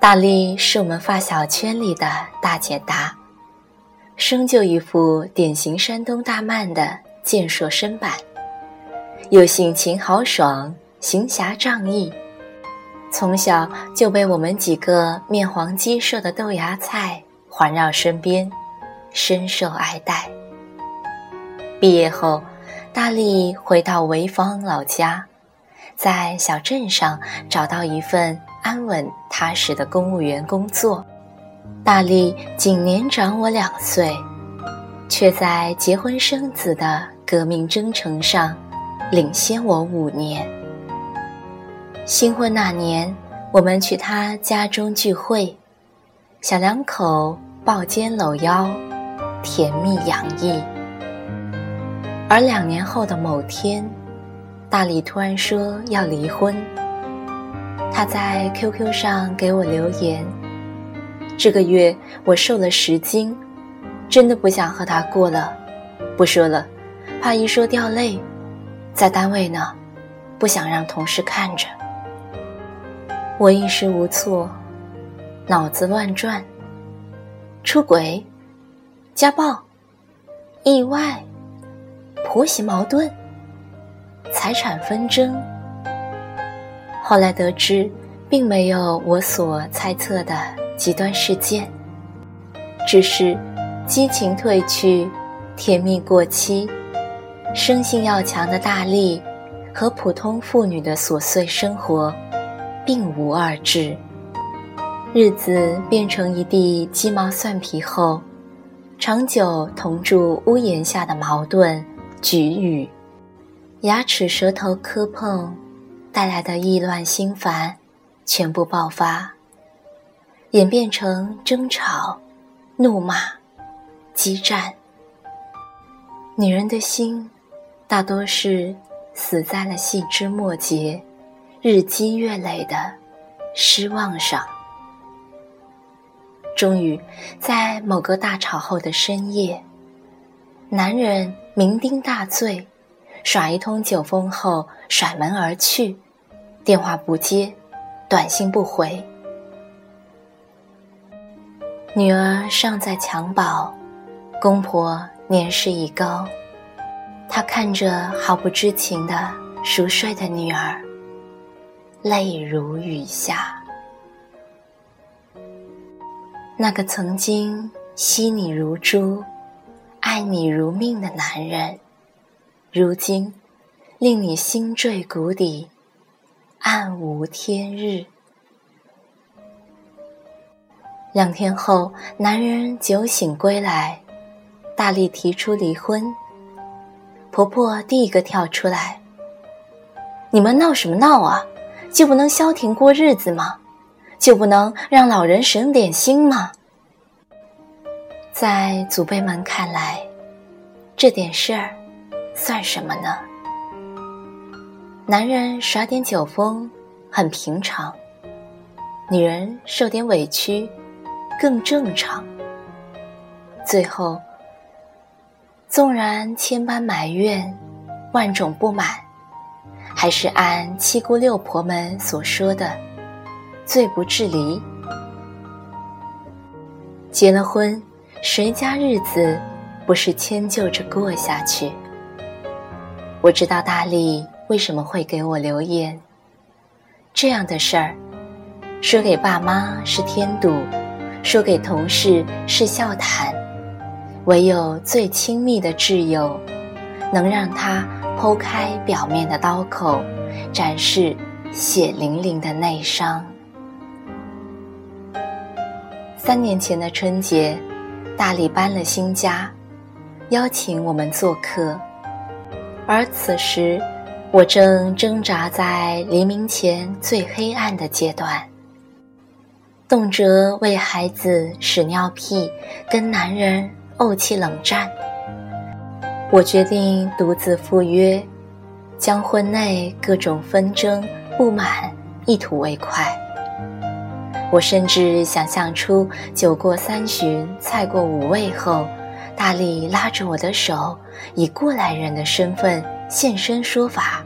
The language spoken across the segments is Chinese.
大力是我们发小圈里的大姐大，生就一副典型山东大曼的健硕身板，又性情豪爽，行侠仗义，从小就被我们几个面黄肌瘦的豆芽菜环绕身边，深受爱戴。毕业后，大力回到潍坊老家，在小镇上找到一份。安稳踏实的公务员工作，大力仅年长我两岁，却在结婚生子的革命征程上领先我五年。新婚那年，我们去他家中聚会，小两口抱肩搂腰，甜蜜洋溢。而两年后的某天，大力突然说要离婚。他在 QQ 上给我留言：“这个月我瘦了十斤，真的不想和他过了。不说了，怕一说掉泪。在单位呢，不想让同事看着。”我一时无措，脑子乱转。出轨、家暴、意外、婆媳矛盾、财产纷争。后来得知，并没有我所猜测的极端事件，只是激情褪去，甜蜜过期，生性要强的大力和普通妇女的琐碎生活并无二致。日子变成一地鸡毛蒜皮后，长久同住屋檐下的矛盾局语，牙齿舌头磕碰。带来的意乱心烦，全部爆发，演变成争吵、怒骂、激战。女人的心，大多是死在了细枝末节、日积月累的失望上。终于，在某个大吵后的深夜，男人酩酊大醉，耍一通酒疯后甩门而去。电话不接，短信不回。女儿尚在襁褓，公婆年事已高。他看着毫不知情的熟睡的女儿，泪如雨下。那个曾经惜你如珠、爱你如命的男人，如今令你心坠谷底。暗无天日。两天后，男人酒醒归来，大力提出离婚。婆婆第一个跳出来：“你们闹什么闹啊？就不能消停过日子吗？就不能让老人省点心吗？”在祖辈们看来，这点事儿算什么呢？男人耍点酒疯很平常，女人受点委屈更正常。最后，纵然千般埋怨、万种不满，还是按七姑六婆们所说的“罪不至离”。结了婚，谁家日子不是迁就着过下去？我知道大力。为什么会给我留言？这样的事儿，说给爸妈是添堵，说给同事是笑谈，唯有最亲密的挚友，能让他剖开表面的刀口，展示血淋淋的内伤。三年前的春节，大力搬了新家，邀请我们做客，而此时。我正挣扎在黎明前最黑暗的阶段，动辄为孩子屎尿屁，跟男人怄气冷战。我决定独自赴约，将婚内各种纷争不满一吐为快。我甚至想象出酒过三巡、菜过五味后大力拉着我的手，以过来人的身份现身说法。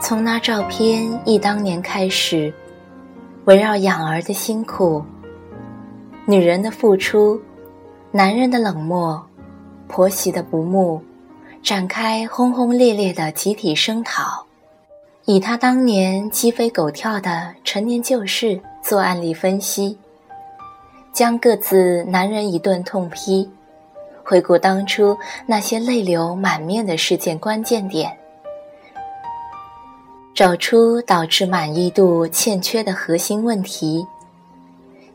从那照片忆当年开始，围绕养儿的辛苦、女人的付出、男人的冷漠、婆媳的不睦，展开轰轰烈烈的集体声讨，以他当年鸡飞狗跳的陈年旧事做案例分析，将各自男人一顿痛批。回顾当初那些泪流满面的事件关键点，找出导致满意度欠缺的核心问题，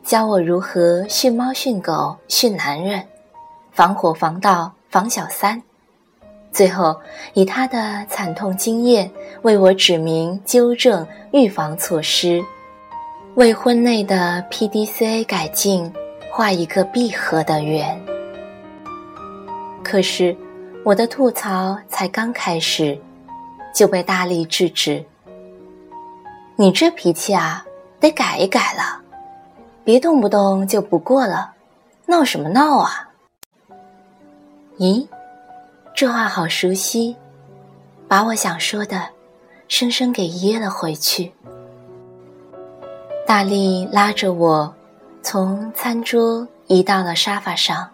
教我如何训猫训狗训男人，防火防盗防小三，最后以他的惨痛经验为我指明纠正预防措施，为婚内的 PDCA 改进画一个闭合的圆。可是，我的吐槽才刚开始，就被大力制止。你这脾气啊，得改一改了，别动不动就不过了，闹什么闹啊？咦，这话好熟悉，把我想说的，生生给噎了回去。大力拉着我，从餐桌移到了沙发上。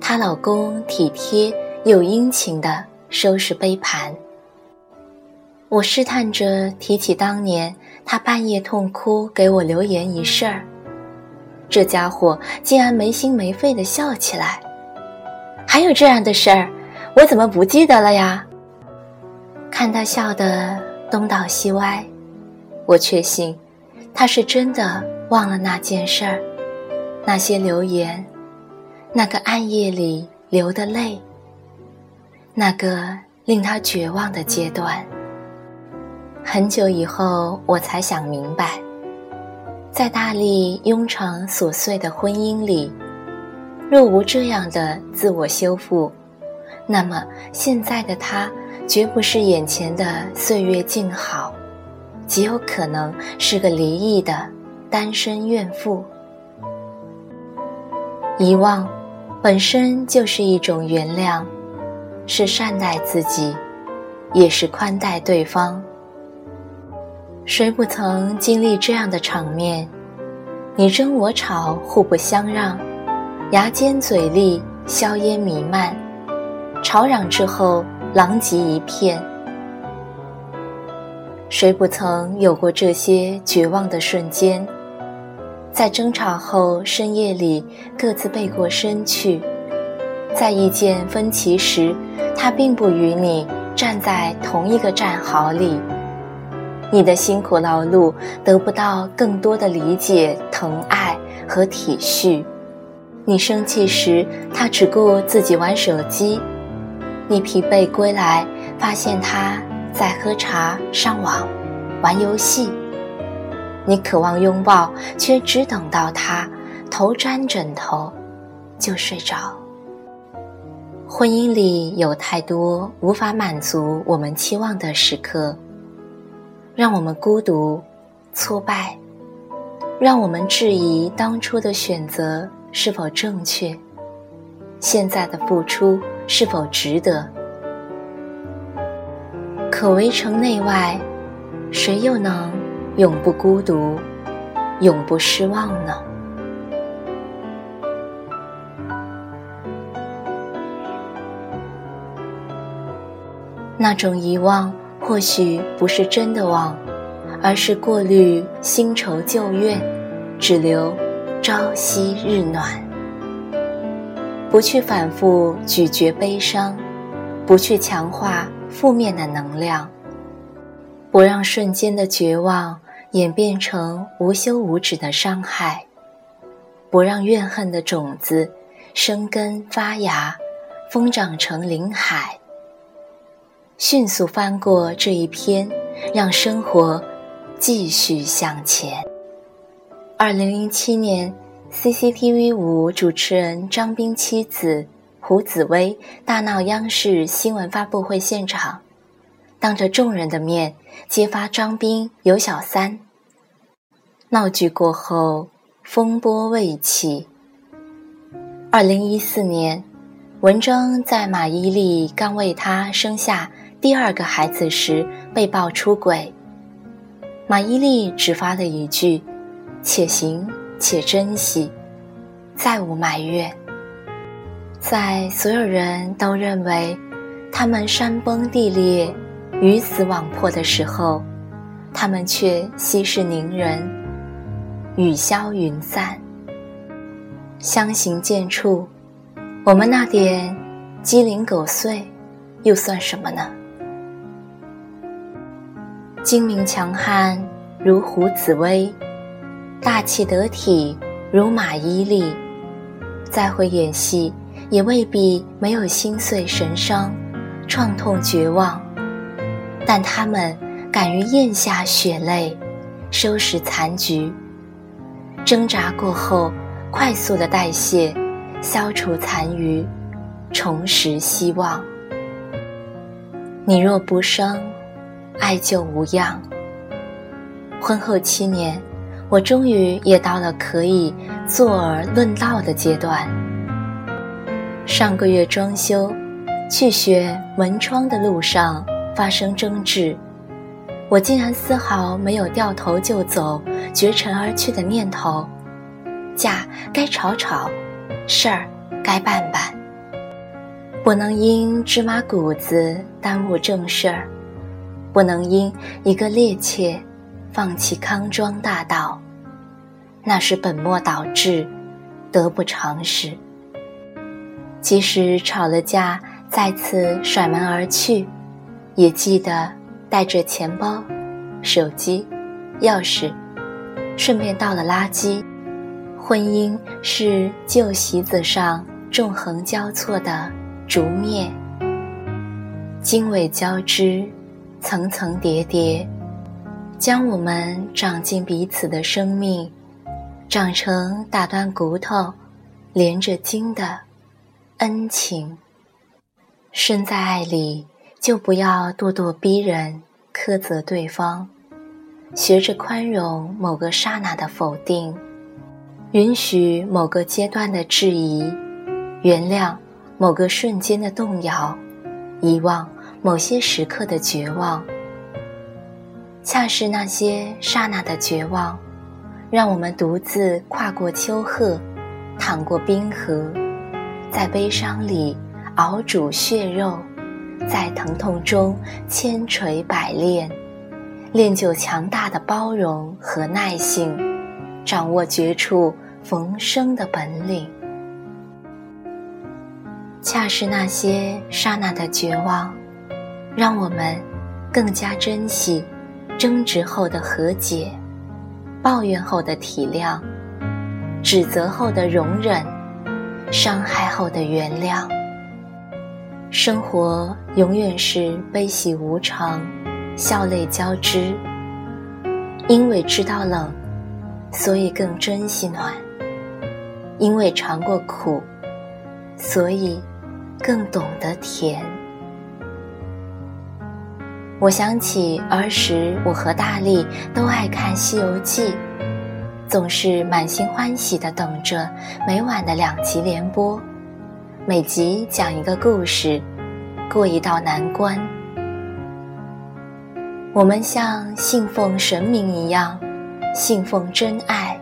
她老公体贴又殷勤地收拾杯盘。我试探着提起当年他半夜痛哭给我留言一事儿，这家伙竟然没心没肺地笑起来。还有这样的事儿，我怎么不记得了呀？看他笑得东倒西歪，我确信他是真的忘了那件事儿，那些留言。那个暗夜里流的泪，那个令他绝望的阶段。很久以后，我才想明白，在大力庸常琐碎的婚姻里，若无这样的自我修复，那么现在的他绝不是眼前的岁月静好，极有可能是个离异的单身怨妇。遗忘。本身就是一种原谅，是善待自己，也是宽待对方。谁不曾经历这样的场面？你争我吵，互不相让，牙尖嘴利，硝烟弥漫，吵嚷之后，狼藉一片。谁不曾有过这些绝望的瞬间？在争吵后，深夜里各自背过身去。在意见分歧时，他并不与你站在同一个战壕里。你的辛苦劳碌得不到更多的理解、疼爱和体恤。你生气时，他只顾自己玩手机；你疲惫归来，发现他在喝茶、上网、玩游戏。你渴望拥抱，却只等到他头沾枕头就睡着。婚姻里有太多无法满足我们期望的时刻，让我们孤独、挫败，让我们质疑当初的选择是否正确，现在的付出是否值得。可围城内外，谁又能？永不孤独，永不失望呢。那种遗忘，或许不是真的忘，而是过滤新仇旧怨，只留朝夕日暖。不去反复咀嚼悲伤，不去强化负面的能量，不让瞬间的绝望。演变成无休无止的伤害，不让怨恨的种子生根发芽，疯长成林海。迅速翻过这一篇，让生活继续向前。二零零七年，CCTV 五主持人张斌妻子胡紫薇大闹央视新闻发布会现场，当着众人的面揭发张斌有小三。闹剧过后，风波未起。二零一四年，文章在马伊琍刚为他生下第二个孩子时被曝出轨。马伊琍只发了一句：“且行且珍惜，再无埋怨。”在所有人都认为他们山崩地裂、鱼死网破的时候，他们却息事宁人，雨消云散。相形见绌，我们那点鸡零狗碎，又算什么呢？精明强悍如胡紫薇，大气得体如马伊琍，再会演戏。也未必没有心碎、神伤、创痛、绝望，但他们敢于咽下血泪，收拾残局，挣扎过后，快速的代谢，消除残余，重拾希望。你若不生，爱就无恙。婚后七年，我终于也到了可以坐而论道的阶段。上个月装修，去学门窗的路上发生争执，我竟然丝毫没有掉头就走、绝尘而去的念头。架该吵吵，事儿该办办，不能因芝麻谷子耽误正事儿，不能因一个趔趄放弃康庄大道，那是本末倒置，得不偿失。即使吵了架，再次甩门而去，也记得带着钱包、手机、钥匙，顺便倒了垃圾。婚姻是旧席子上纵横交错的竹篾，经纬交织，层层叠叠，将我们长进彼此的生命，长成打断骨头、连着筋的。恩情，身在爱里，就不要咄咄逼人、苛责对方，学着宽容某个刹那的否定，允许某个阶段的质疑，原谅某个瞬间的动摇，遗忘某些时刻的绝望。恰是那些刹那的绝望，让我们独自跨过丘壑，淌过冰河。在悲伤里熬煮血肉，在疼痛中千锤百炼，练就强大的包容和耐性，掌握绝处逢生的本领。恰是那些刹那的绝望，让我们更加珍惜争执后的和解，抱怨后的体谅，指责后的容忍。伤害后的原谅。生活永远是悲喜无常，笑泪交织。因为知道冷，所以更珍惜暖；因为尝过苦，所以更懂得甜。我想起儿时，我和大力都爱看《西游记》。总是满心欢喜地等着每晚的两集连播，每集讲一个故事，过一道难关。我们像信奉神明一样，信奉真爱，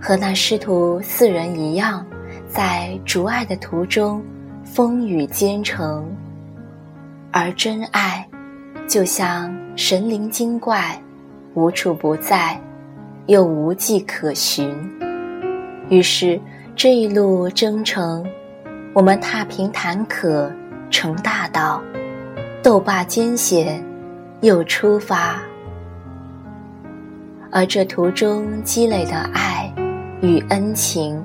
和那师徒四人一样，在逐爱的途中风雨兼程。而真爱，就像神灵精怪，无处不在。又无迹可寻，于是这一路征程，我们踏平坎坷，成大道，斗罢艰险，又出发。而这途中积累的爱与恩情，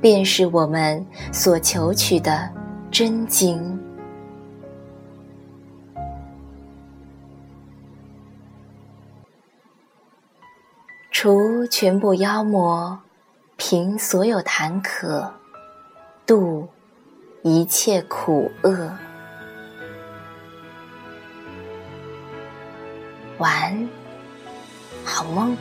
便是我们所求取的真经。除全部妖魔，平所有坎坷，度一切苦厄。晚安好梦。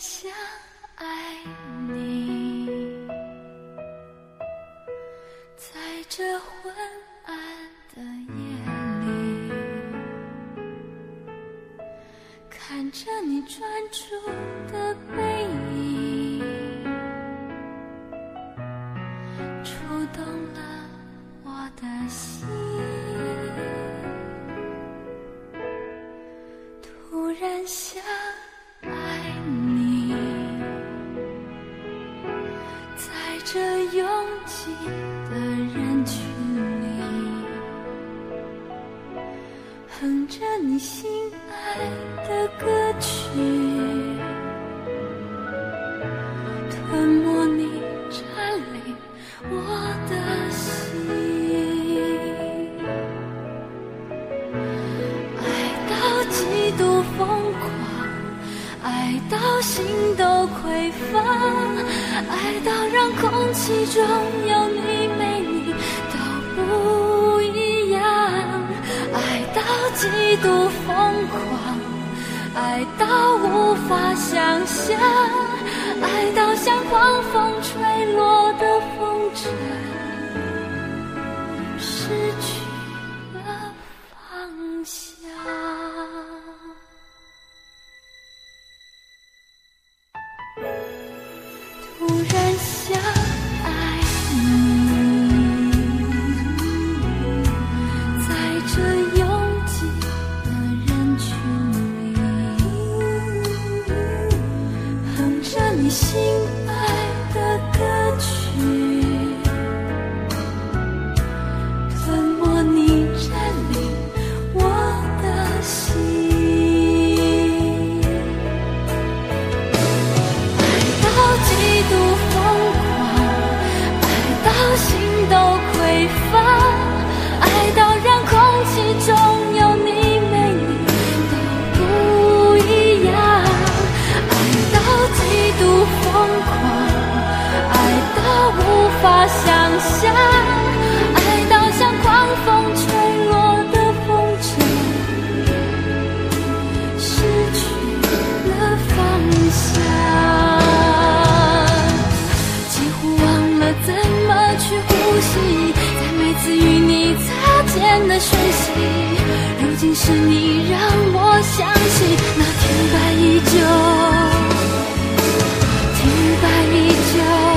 相爱吗？拥的人群里，哼着你心。其中有你没你都不一样。爱到极度疯狂爱到无法想象爱到像狂风吹落的的讯息如今是你让我相信那天白依旧天白依旧